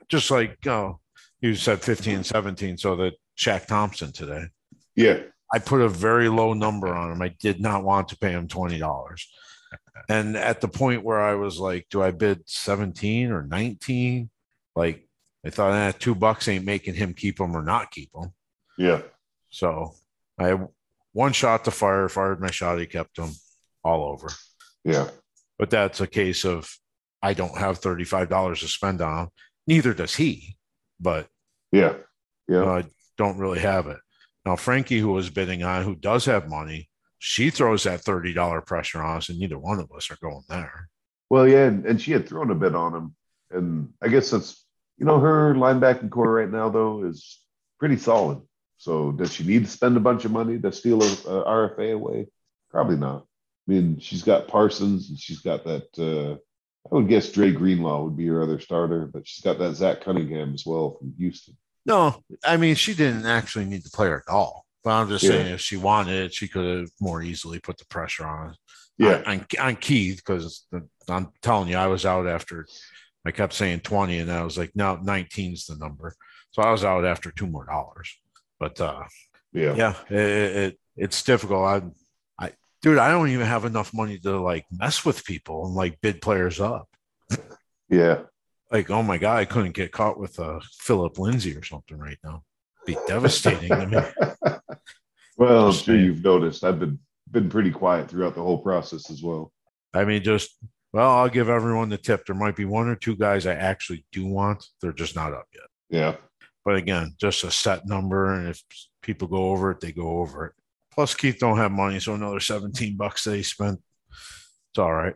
Just like, oh, you said 15, 17, so that Shaq Thompson today. Yeah. I put a very low number on him. I did not want to pay him $20. And at the point where I was like, do I bid 17 or 19? Like, I thought, eh, two bucks ain't making him keep him or not keep him. Yeah. So I one shot to fire, fired my shot. He kept him all over. Yeah. But that's a case of I don't have $35 to spend on him. Neither does he. But yeah, yeah, I don't really have it. Now, Frankie, who was bidding on, who does have money, she throws that $30 pressure on us, and neither one of us are going there. Well, yeah, and, and she had thrown a bid on him. And I guess that's, you know, her linebacking core right now, though, is pretty solid. So does she need to spend a bunch of money to steal a, a RFA away? Probably not. I mean, she's got Parsons and she's got that. Uh, I would guess Dre Greenlaw would be her other starter, but she's got that Zach Cunningham as well from Houston. No, I mean she didn't actually need the player at all. But I'm just yeah. saying, if she wanted it, she could have more easily put the pressure on. Yeah, on, on Keith because I'm telling you, I was out after. I kept saying 20, and I was like, no, is the number. So I was out after two more dollars. But uh, yeah, yeah, it, it, it's difficult. I, I, dude, I don't even have enough money to like mess with people and like bid players up. Yeah, like, oh my god, I couldn't get caught with a uh, Phillip Lindsay or something right now. Be devastating to me. Well, I'm sure you've noticed I've been been pretty quiet throughout the whole process as well. I mean, just well, I'll give everyone the tip. There might be one or two guys I actually do want. They're just not up yet. Yeah. But again, just a set number, and if people go over it, they go over it. Plus, Keith don't have money, so another seventeen bucks that he spent. It's all right.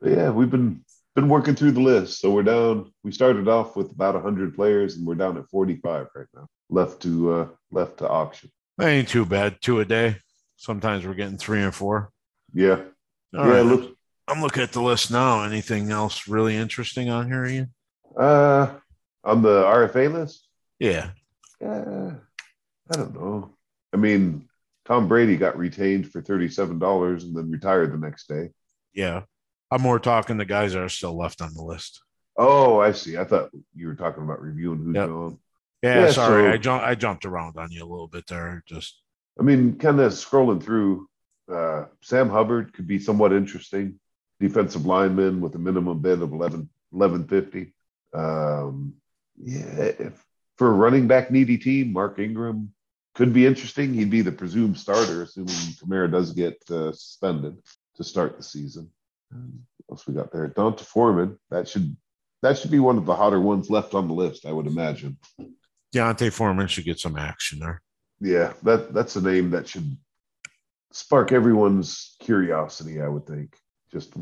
But yeah, we've been been working through the list. So we're down. We started off with about 100 players, and we're down at 45 right now. Left to uh, left to auction. That ain't too bad. Two a day. Sometimes we're getting three and four. Yeah. All yeah. Right. Look, I'm looking at the list now. Anything else really interesting on here, Ian? Uh, on the RFA list. Yeah. Uh, I don't know. I mean, Tom Brady got retained for thirty-seven dollars and then retired the next day. Yeah. I'm more talking the guys that are still left on the list. Oh, I see. I thought you were talking about reviewing who's yep. going. Yeah, yeah sorry, so, I jumped. I jumped around on you a little bit there. Just, I mean, kind of scrolling through. Uh, Sam Hubbard could be somewhat interesting. Defensive lineman with a minimum bid of 11, 1150. Um, yeah, if, for a running back needy team, Mark Ingram could be interesting. He'd be the presumed starter, assuming Kamara does get uh, suspended to start the season. What else we got there? D'Onta Foreman. That should that should be one of the hotter ones left on the list, I would imagine. D'Onta Foreman should get some action there. Yeah, that that's a name that should spark everyone's curiosity. I would think. Just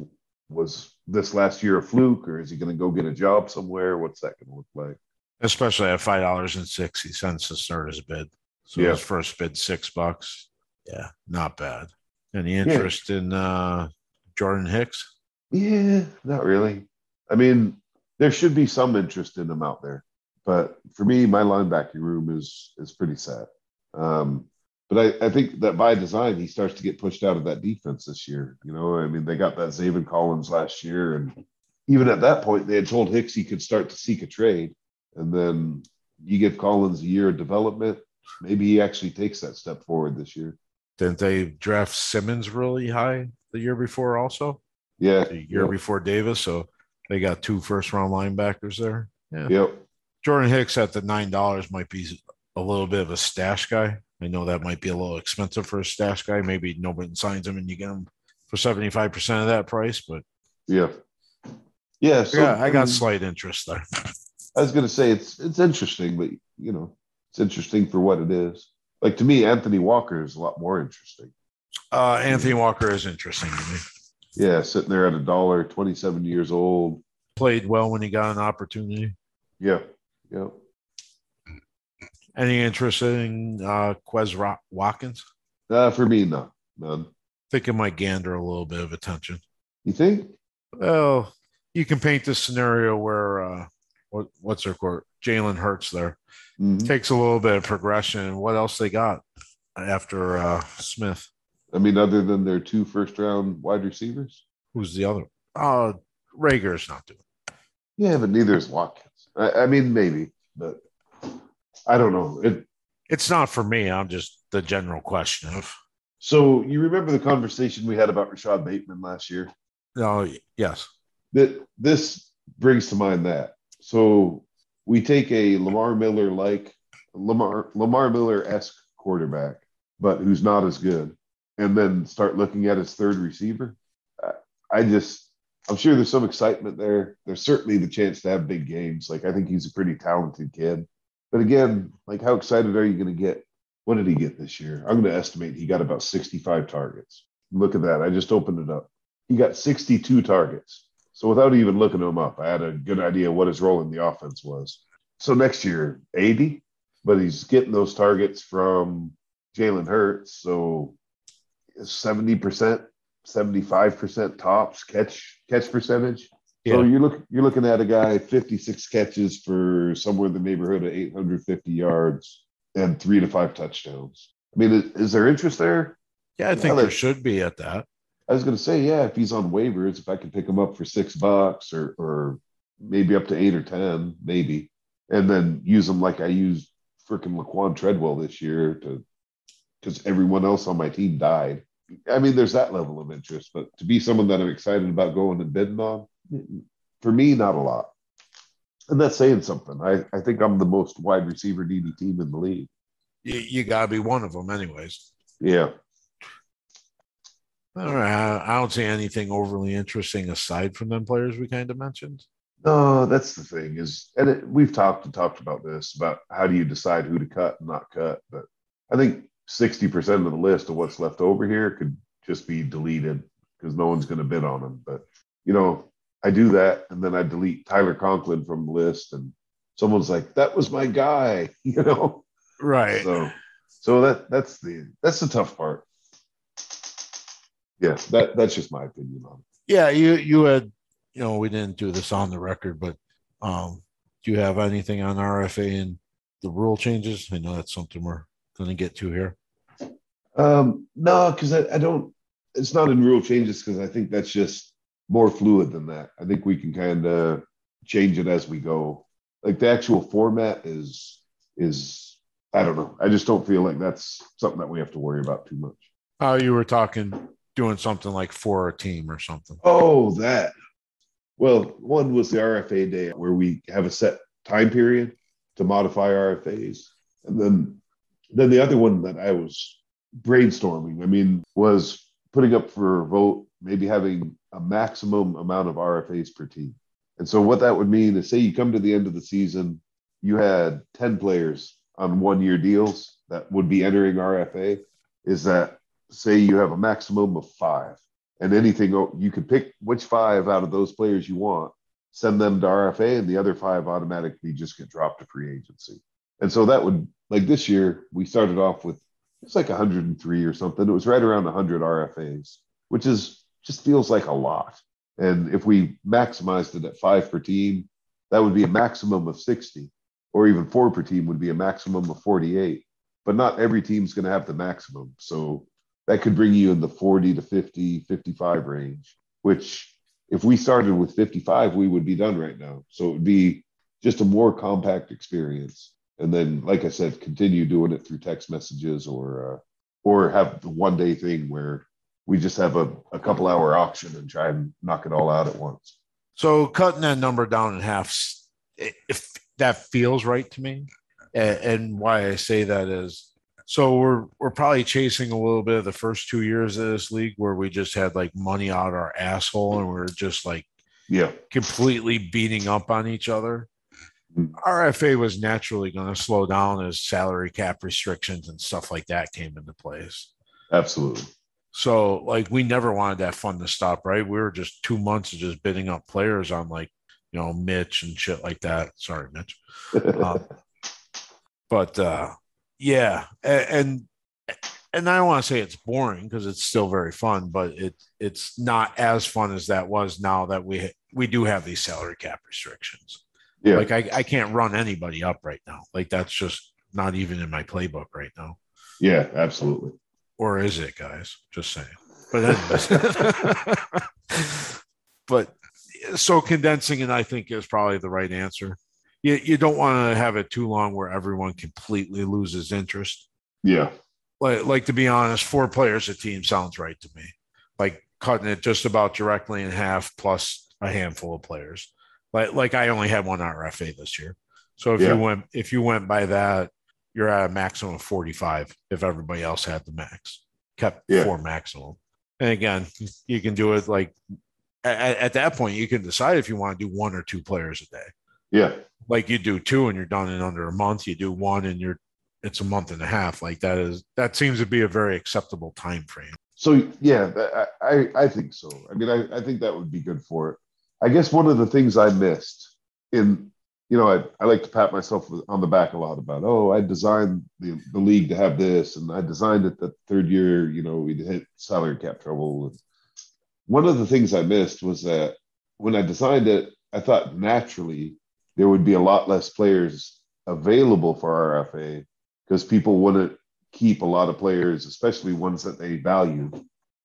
was this last year a fluke, or is he going to go get a job somewhere? What's that going to look like? Especially at five dollars and sixty cents to start his bid. So yeah. his first bid six bucks. Yeah, not bad. Any interest yeah. in uh, Jordan Hicks? Yeah, not really. I mean, there should be some interest in him out there, but for me, my linebacking room is is pretty sad. Um, but I, I think that by design, he starts to get pushed out of that defense this year. You know, I mean, they got that Zaven Collins last year, and even at that point, they had told Hicks he could start to seek a trade, and then you give Collins a year of development. Maybe he actually takes that step forward this year. Didn't they draft Simmons really high the year before also? Yeah. The year yep. before Davis. So they got two first round linebackers there. Yeah. Yep. Jordan Hicks at the nine dollars might be a little bit of a stash guy. I know that might be a little expensive for a stash guy. Maybe nobody signs him and you get him for 75% of that price, but Yeah. Yeah. So, yeah, I got mean, slight interest there. I was gonna say it's it's interesting, but you know, it's interesting for what it is. Like to me, Anthony Walker is a lot more interesting. Uh, Anthony Walker is interesting to me. Yeah, sitting there at a dollar, 27 years old. Played well when he got an opportunity. Yeah. Yeah. Any interest in uh, Quez Ro- Watkins? Uh, for me, no. None. think it might gander a little bit of attention. You think? Well, you can paint this scenario where uh, what what's their court? Jalen Hurts there Mhm. takes a little bit of progression. What else they got after uh, Smith? I mean, other than their two first round wide receivers? Who's the other? Uh, Reagor's not doing. Yeah, but neither is Watkins. I, I mean, maybe, but I don't know. It, It's not for me. I'm just the general question of. so you remember the conversation we had about Rashod Bateman last year? No, yes, That this brings to mind that. So we take a Lamar Miller like Lamar Lamar Miller esque quarterback, but who's not as good, and then start looking at his third receiver. I- just I'm sure there's some excitement there. There's certainly the chance to have big games. Like I think he's a pretty talented kid. But again, like how excited are you going to get? What did he get this year? I'm going to estimate he got about 65 targets. Look at that. I just opened it up. He got 62 targets. So without even looking him up, I had a good idea what his role in the offense was. So next year, 80, but he's getting those targets from Jalen Hurts. So 70%, 75% tops catch catch percentage. So you're look you're looking at a guy 56 catches for somewhere in the neighborhood of 850 yards and three to five touchdowns. I mean, is, is there interest there? yeah, I think there should be at that. I was going to say, yeah, if he's on waivers, if I can pick him up for six bucks or or maybe up to eight or ten, maybe, and then use him like I used freaking Laquan Treadwell this year to because everyone else on my team died. I mean, there's that level of interest, but to be someone that I'm excited about going and bidding on, for me, not a lot. And that's saying something. I, I think I'm the most wide receiver needy team in the league. You, you got to be one of them, anyways. Yeah. All right, I I don't see anything overly interesting aside from them players we kind of mentioned. No, that's the thing is, and it, we've talked and talked about this about how do you decide who to cut and not cut. But I think sixty percent of the list of what's left over here could just be deleted because no one's going to bid on them. But you know, I do that, and then I delete Tyler Conklin from the list, and someone's like, "That was my guy," you know. Right. So, so that that's the that's the tough part. Yeah, that that's just my opinion on it. Yeah, you you had you know we didn't do this on the record, but um, do you have anything on RFA and the rule changes? I know that's something we're going to get to here. Um, no, because I, I don't. It's not in rule changes because I think that's just more fluid than that. I think we can kind of change it as we go. Like the actual format is is I don't know. I just don't feel like that's something that we have to worry about too much. Oh, you were talking doing something like for a team or something. Oh, that. Well, one was the RFA day where we have a set time period to modify RFAs, and then then the other one that I was brainstorming. I mean, was putting up for a vote, maybe having a maximum amount of RFAs per team. And so what that would mean is, say you come to the end of the season, you had ten players on one year deals that would be entering RFA. Is that say you have a maximum of five? and anything oh, you can pick which five out of those players you want, send them to RFA, and the other five automatically just get dropped to free agency. And so that would like this year we started off with it's like 103 or something. It was right around 100 RFAs, which is just feels like a lot. And if we maximized it at five per team, that would be a maximum of 60, or even four per team would be a maximum of 48. But not every team's going to have the maximum. So that could bring you in the 40 to 50, 55 range, which if we started with 55, we would be done right now. So it would be just a more compact experience. And then, like I said, continue doing it through text messages or, uh, or have the one day thing where we just have a, a couple hour auction and try and knock it all out at once. So cutting that number down in half, if that feels right to me, and, and why I say that is So we're we're probably chasing a little bit of the first two years of this league where we just had like money out our asshole and we are just like Yeah. completely beating up on each other. RFA was naturally going to slow down as salary cap restrictions and stuff like that came into place. Absolutely. So, like, we never wanted that fun to stop, right? We were just two months of just bidding up players on, like, you know, Mitch and shit like that. Sorry, Mitch. Uh, but uh, yeah, and and I don't want to say it's boring because it's still very fun, but it it's not as fun as that was now that we we do have these salary cap restrictions. Yeah. Like I, I can't run anybody up right now. Like that's just not even in my playbook right now. yeah, absolutely. Or is it, guys? Just saying. But but so condensing it, I think is probably the right answer. You, you don't want to have it too long where everyone completely loses interest. Yeah. Like, like to be honest, four players a team sounds right to me. Like cutting it just about directly in half plus a handful of players. Like like I only had one RFA this year. So if Yeah. you went if you went by that, you're at a maximum of 45 if everybody else had the max. Kept Yeah. four maximum. And again, you can do it like at, at that point, you can decide if you want to do one or two players a day. Yeah. Like you do two and you're done in under a month. You do one and you're it's a month and a half. Like that is that seems to be a very acceptable time frame. So yeah, I, I think so. I mean, I, I think that would be good for it. I guess one of the things I missed in, you know, I, I like to pat myself on the back a lot about, oh, I designed the, the league to have this, and I designed it the third year, you know, we'd hit salary cap trouble. One of the things I missed was that when I designed it, I thought naturally there would be a lot less players available for RFA because people wouldn't keep a lot of players, especially ones that they value,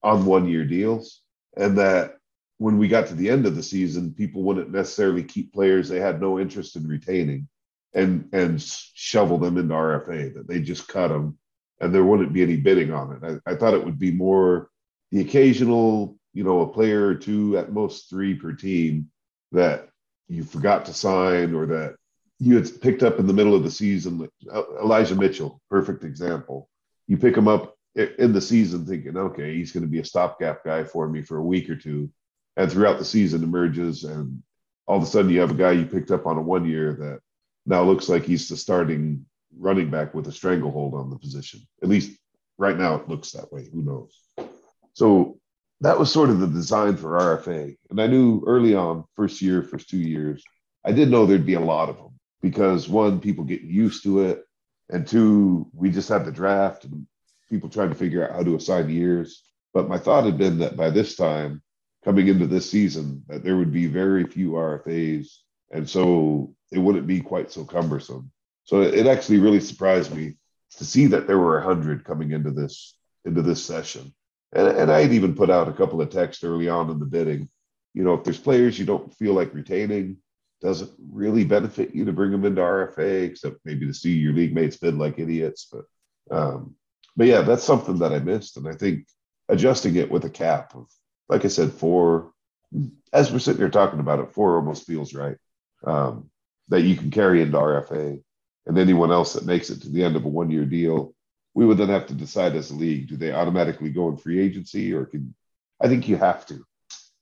on one year deals. And that when we got to the end of the season, people wouldn't necessarily keep players they had no interest in retaining and and shovel them into RFA, that they just cut them and there wouldn't be any bidding on it. I, I thought it would be more the occasional, you know, a player or two, at most three per team that you forgot to sign or that you had picked up in the middle of the season. uh, Elijah Mitchell, perfect example. You pick him up in the season thinking, okay, he's going to be a stopgap guy for me for a week or two. And throughout the season emerges, and all of a sudden you have a guy you picked up on a one year that now looks like he's the starting running back with a stranglehold on the position. At least right now it looks that way. Who knows? So that was sort of the design for RFA. And I knew early on, first year, first two years, I did know there'd be a lot of them because one, people getting used to it. And two, we just had the draft and people trying to figure out how to assign years. But my thought had been that by this time, coming into this season, that there would be very few RFAs. And so it wouldn't be quite so cumbersome. So it actually really surprised me to see that there were hundred coming into this into this session. And, and I had even put out a couple of texts early on in the bidding. You know, if there's players you don't feel like retaining, doesn't really benefit you to bring them into RFA, except maybe to see your league mates bid like idiots. But um, but yeah, that's something that I missed. And I think adjusting it with a cap of, like I said, four, as we're sitting here talking about it, four almost feels right. Um, that you can carry into RFA. And anyone else that makes it to the end of a one year deal, we would then have to decide as a league do they automatically go in free agency or can I think you have to.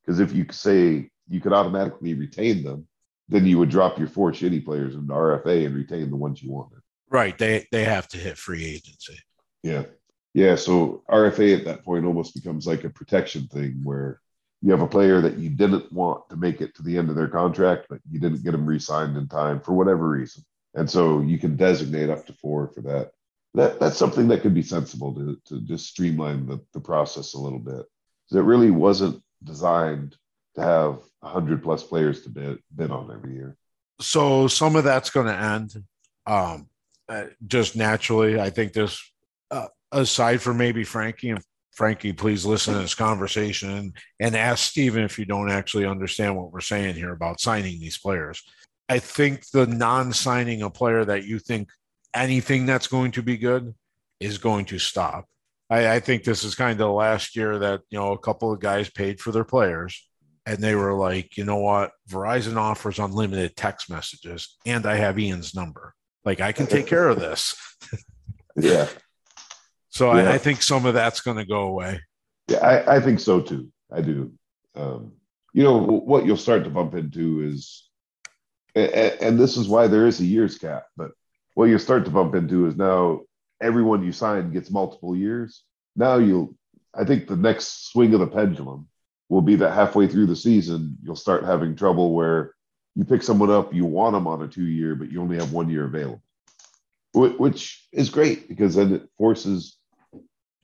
Because if you say you could automatically retain them, then you would drop your four shitty players into RFA and retain the ones you wanted. Right. They they have to hit free agency. Yeah. Yeah. So RFA at that point almost becomes like a protection thing where you have a player that you didn't want to make it to the end of their contract, but you didn't get them re signed in time for whatever reason. And so you can designate up to four for that. That that's something that could be sensible to, to just streamline the, the process a little bit. It really wasn't designed to have 100 plus players to bid, bid on every year. So some of that's going to end um, uh, just naturally. I think this, uh, aside from maybe Frankie and Frankie, please listen to this conversation and, and ask Steven if you don't actually understand what we're saying here about signing these players. I think the non signing a player that you think anything that's going to be good is going to stop. I, I think this is kind of the last year that, you know, a couple of guys paid for their players and they were like, you know what? Verizon offers unlimited text messages and I have Ian's number. Like I can take care of this. Yeah. So Yeah. I, I think some of that's going to go away. Yeah, I, I think so too. I do. Um, you know, what you'll start to bump into is, and, and this is why there is a years cap, but what you'll start to bump into is now everyone you sign gets multiple years. Now you'll, I think the next swing of the pendulum will be that halfway through the season, you'll start having trouble where you pick someone up, you want them on a two year, but you only have one year available, which is great because then it forces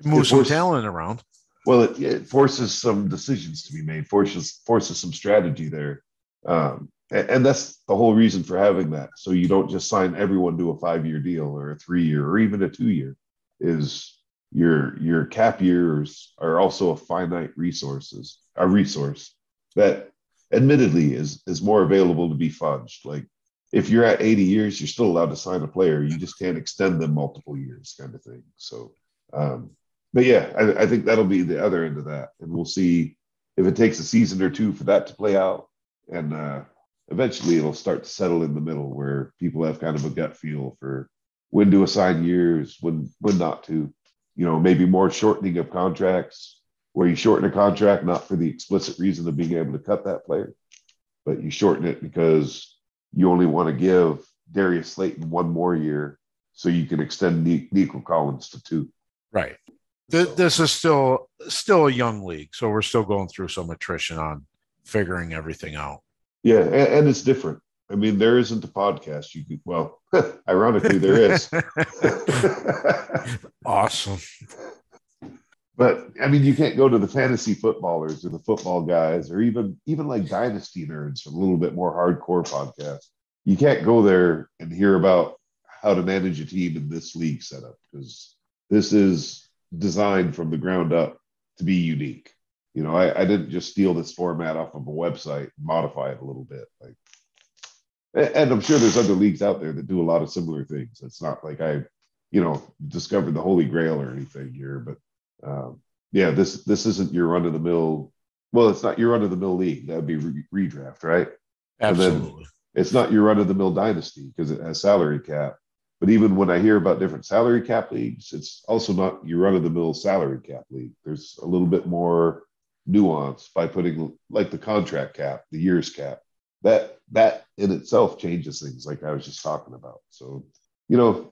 Move some force- talent around. well, it, it forces some decisions to be made, forces forces some strategy there, um, and, and that's the whole reason for having that. So you don't just sign everyone to a five year deal or a three year or even a two year. Is your your cap years are also a finite resources a resource that admittedly is is more available to be fudged. Like if you're at 80 years, you're still allowed to sign a player. You just can't extend them multiple years, kind of thing. So um, but yeah, I, I think that'll be the other end of that, and we'll see if it takes a season or two for that to play out, and uh, eventually it'll start to settle in the middle where people have kind of a gut feel for when to assign years, when when not to. You know, maybe more shortening of contracts, where you shorten a contract not for the explicit reason of being able to cut that player, but you shorten it because you only want to give Darius Slayton one more year, so you can extend Ni- Nico Collins to two. Right. Th- This is still still a young league, so we're still going through some attrition on figuring everything out. Yeah, and, and it's different. I mean, there isn't a podcast you could. Well, ironically, there is. awesome. but I mean, you can't go to the fantasy footballers or the football guys, or even even like dynasty nerds, a little bit more hardcore podcast. You can't go there and hear about how to manage a team in this league setup because this is designed from the ground up to be unique. You know, I, I didn't just steal this format off of a website, modify it a little bit. Like, and I'm sure there's other leagues out there that do a lot of similar things. It's not like I, you know, discovered the holy grail or anything here, but um, yeah, this this isn't your run of the mill. Well, it's not your run of the mill league. That'd be re- redraft, right? And then- Absolutely. It's not your run of the mill dynasty because it has salary cap. But even when I hear about different salary cap leagues, it's also not your run of the mill salary cap league. There's a little bit more nuance by putting like the contract cap, the years cap. That that in itself changes things, like I was just talking about. So, you know,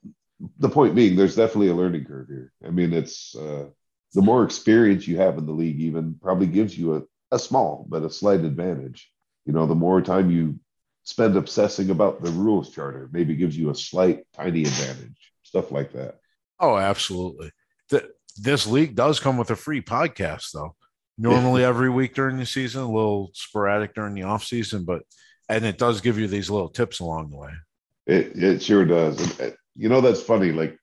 the point being, there's definitely a learning curve here. I mean, it's uh, the more experience you have in the league, even probably gives you a, a small but a slight advantage. You know, the more time you spend obsessing about the rules charter, maybe gives you a slight, tiny advantage, stuff like that. Oh, absolutely. Th- this league does come with a free podcast, though. Normally every week during the season, a little sporadic during the off season, but and it does give you these little tips along the way. It it sure does. And, uh, you know, that's funny. Like,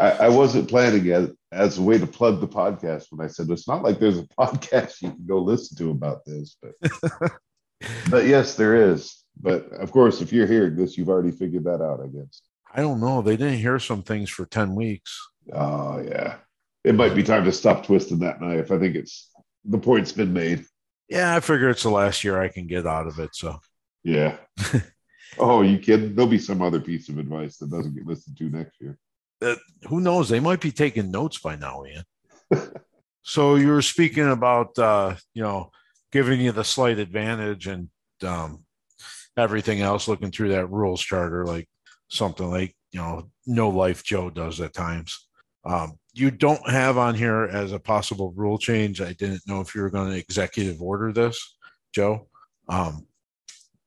I, I wasn't planning as as a way to plug the podcast when I said it's not like there's a podcast you can go listen to about this, but but yes, there is. But of course, if you're hearing this, you've already figured that out, I guess. I don't know. They didn't hear some things for 10 weeks. Oh yeah, it might be time to stop twisting that knife. I think it's the point's been made. Yeah, I figure it's the last year I can get out of it. So Yeah. oh, you kidding? There'll be some other piece of advice that doesn't get listened to next year. uh, who knows? They might be taking notes by now, Ian. so you were speaking about, uh, you know, giving you the slight advantage and um, everything else, looking through that rules charter, like something like, you know, no life Joe does at times. Um, you don't have on here as a possible rule change. I didn't know if you were going to executive order this, Joe. Um,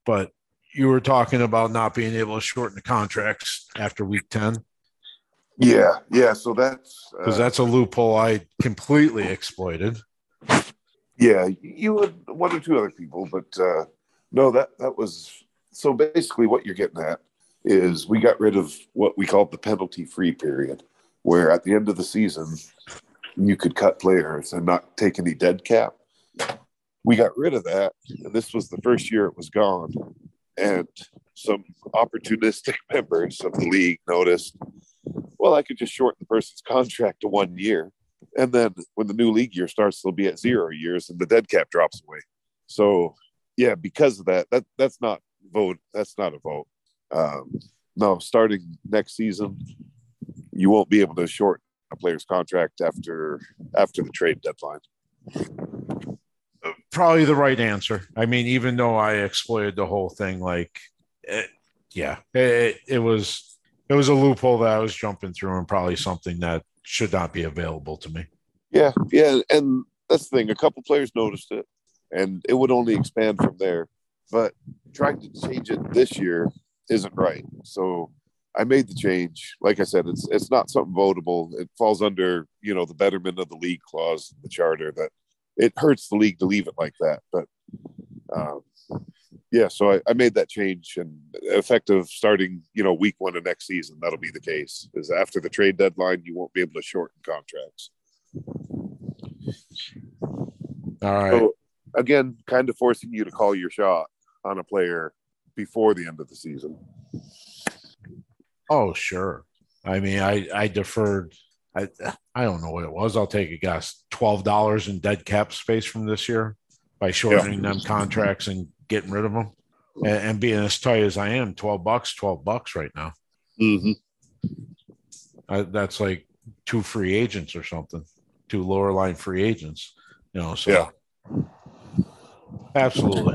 but you were talking about not being able to shorten the contracts after week 10 Yeah, yeah. So that's because uh, that's a loophole I completely exploited. yeah. You and one or two other people, but uh, no, that that was so basically what you're getting at is we got rid of what we called the penalty-free period, where at the end of the season you could cut players and not take any dead cap. We got rid of that, and this was the first year it was gone. And some opportunistic members of the league noticed, well, I could just shorten the person's contract to one year. And then when the new league year starts, they'll be at zero years and the dead cap drops away. So yeah, because of that, that that's not vote. That's not a vote. Um, no, starting next season, you won't be able to short a player's contract after after the trade deadline. Uh, probably the right answer. I mean, even though I exploited the whole thing, like, it, yeah, it, it was it was a loophole that I was jumping through, and probably something that should not be available to me. Yeah, yeah, and that's the thing. A couple players noticed it, and it would only expand from there. But trying to change it this year isn't right. So I made the change. Like I said, it's it's not something votable. It falls under you know the betterment of the league clause, in the charter. That it hurts the league to leave it like that. But um, yeah, so I, I made that change, and effective starting you know week one of next season, that'll be the case. Is after the trade deadline, you won't be able to shorten contracts. All right. So again, kind of forcing you to call your shot on a player before the end of the season. Oh, sure. I mean, I I deferred. I I don't know what it was. I'll take a guess. Twelve dollars in dead cap space from this year by shortening yeah. them contracts and getting rid of them, and, and, being as tight as I am. Twelve bucks. Twelve bucks right now. Mm-hmm. I, that's like two free agents or something. Two lower line free agents. You know. So yeah. Absolutely.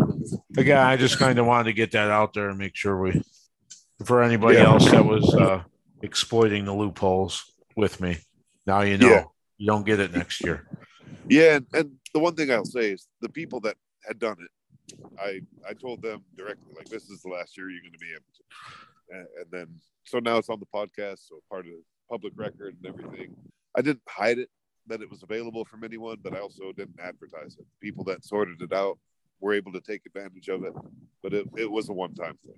Again, I just kind of wanted to get that out there and make sure we for anybody yeah. else that was uh, exploiting the loopholes with me. Now you know yeah. you don't get it next year. Yeah, and, and the one thing I'll say is the people that had done it, I I told them directly like this is the last year you're going to be able to, and, and then so now it's on the podcast, so part of the public record and everything. I didn't hide it that it was available from anyone, but I also didn't advertise it. People that sorted it out were able to take advantage of it, but it, it was a one time thing.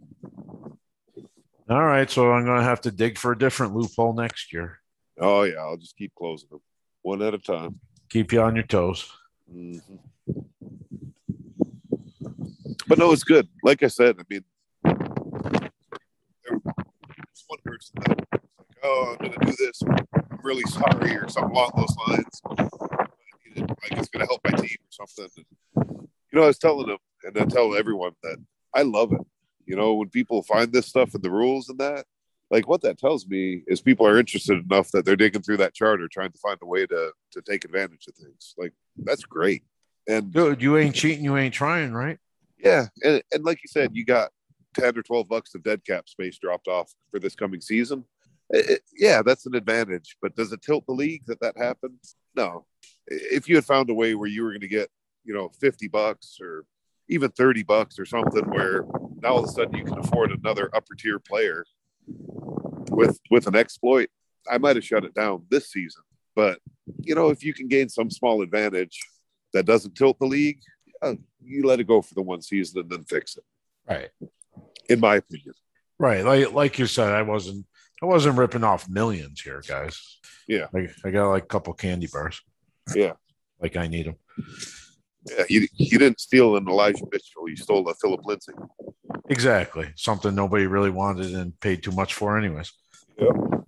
All right, so I'm going to have to dig for a different loophole next year. Oh yeah, I'll just keep closing them one at a time. Keep you on your toes. Mm-hmm. But no, it's good. Like I said, I mean, there's one person that like, "Oh, I'm going to do this. I'm really sorry," or something along those lines. Like it's going to help my team or something. You know, I was telling them, and I tell everyone that I love it. You know, when people find this stuff and the rules and that, like what that tells me is people are interested enough that they're digging through that charter trying to find a way to to take advantage of things. Like that's great. And dude, you ain't cheating, you ain't trying, right? Yeah, and and like you said, you got ten or twelve bucks of dead cap space dropped off for this coming season. It, yeah, that's an advantage. But does it tilt the league that that happens? No. If you had found a way where you were going to get, you know, fifty bucks or even 30 bucks or something where now all of a sudden you can afford another upper tier player with with an exploit i might have shut it down this season. But you know if you can gain some small advantage that doesn't tilt the league uh, you let it go for the one season and then fix it. Right. In my opinion. Right. Like like you said i wasn't i wasn't ripping off millions here guys. Yeah. I, I got like a couple candy bars. Yeah. Like i need them yeah, you, you didn't steal an Elijah Mitchell. You stole a Phillip Lindsay. Exactly. Something nobody really wanted and paid too much for, anyways. Yep.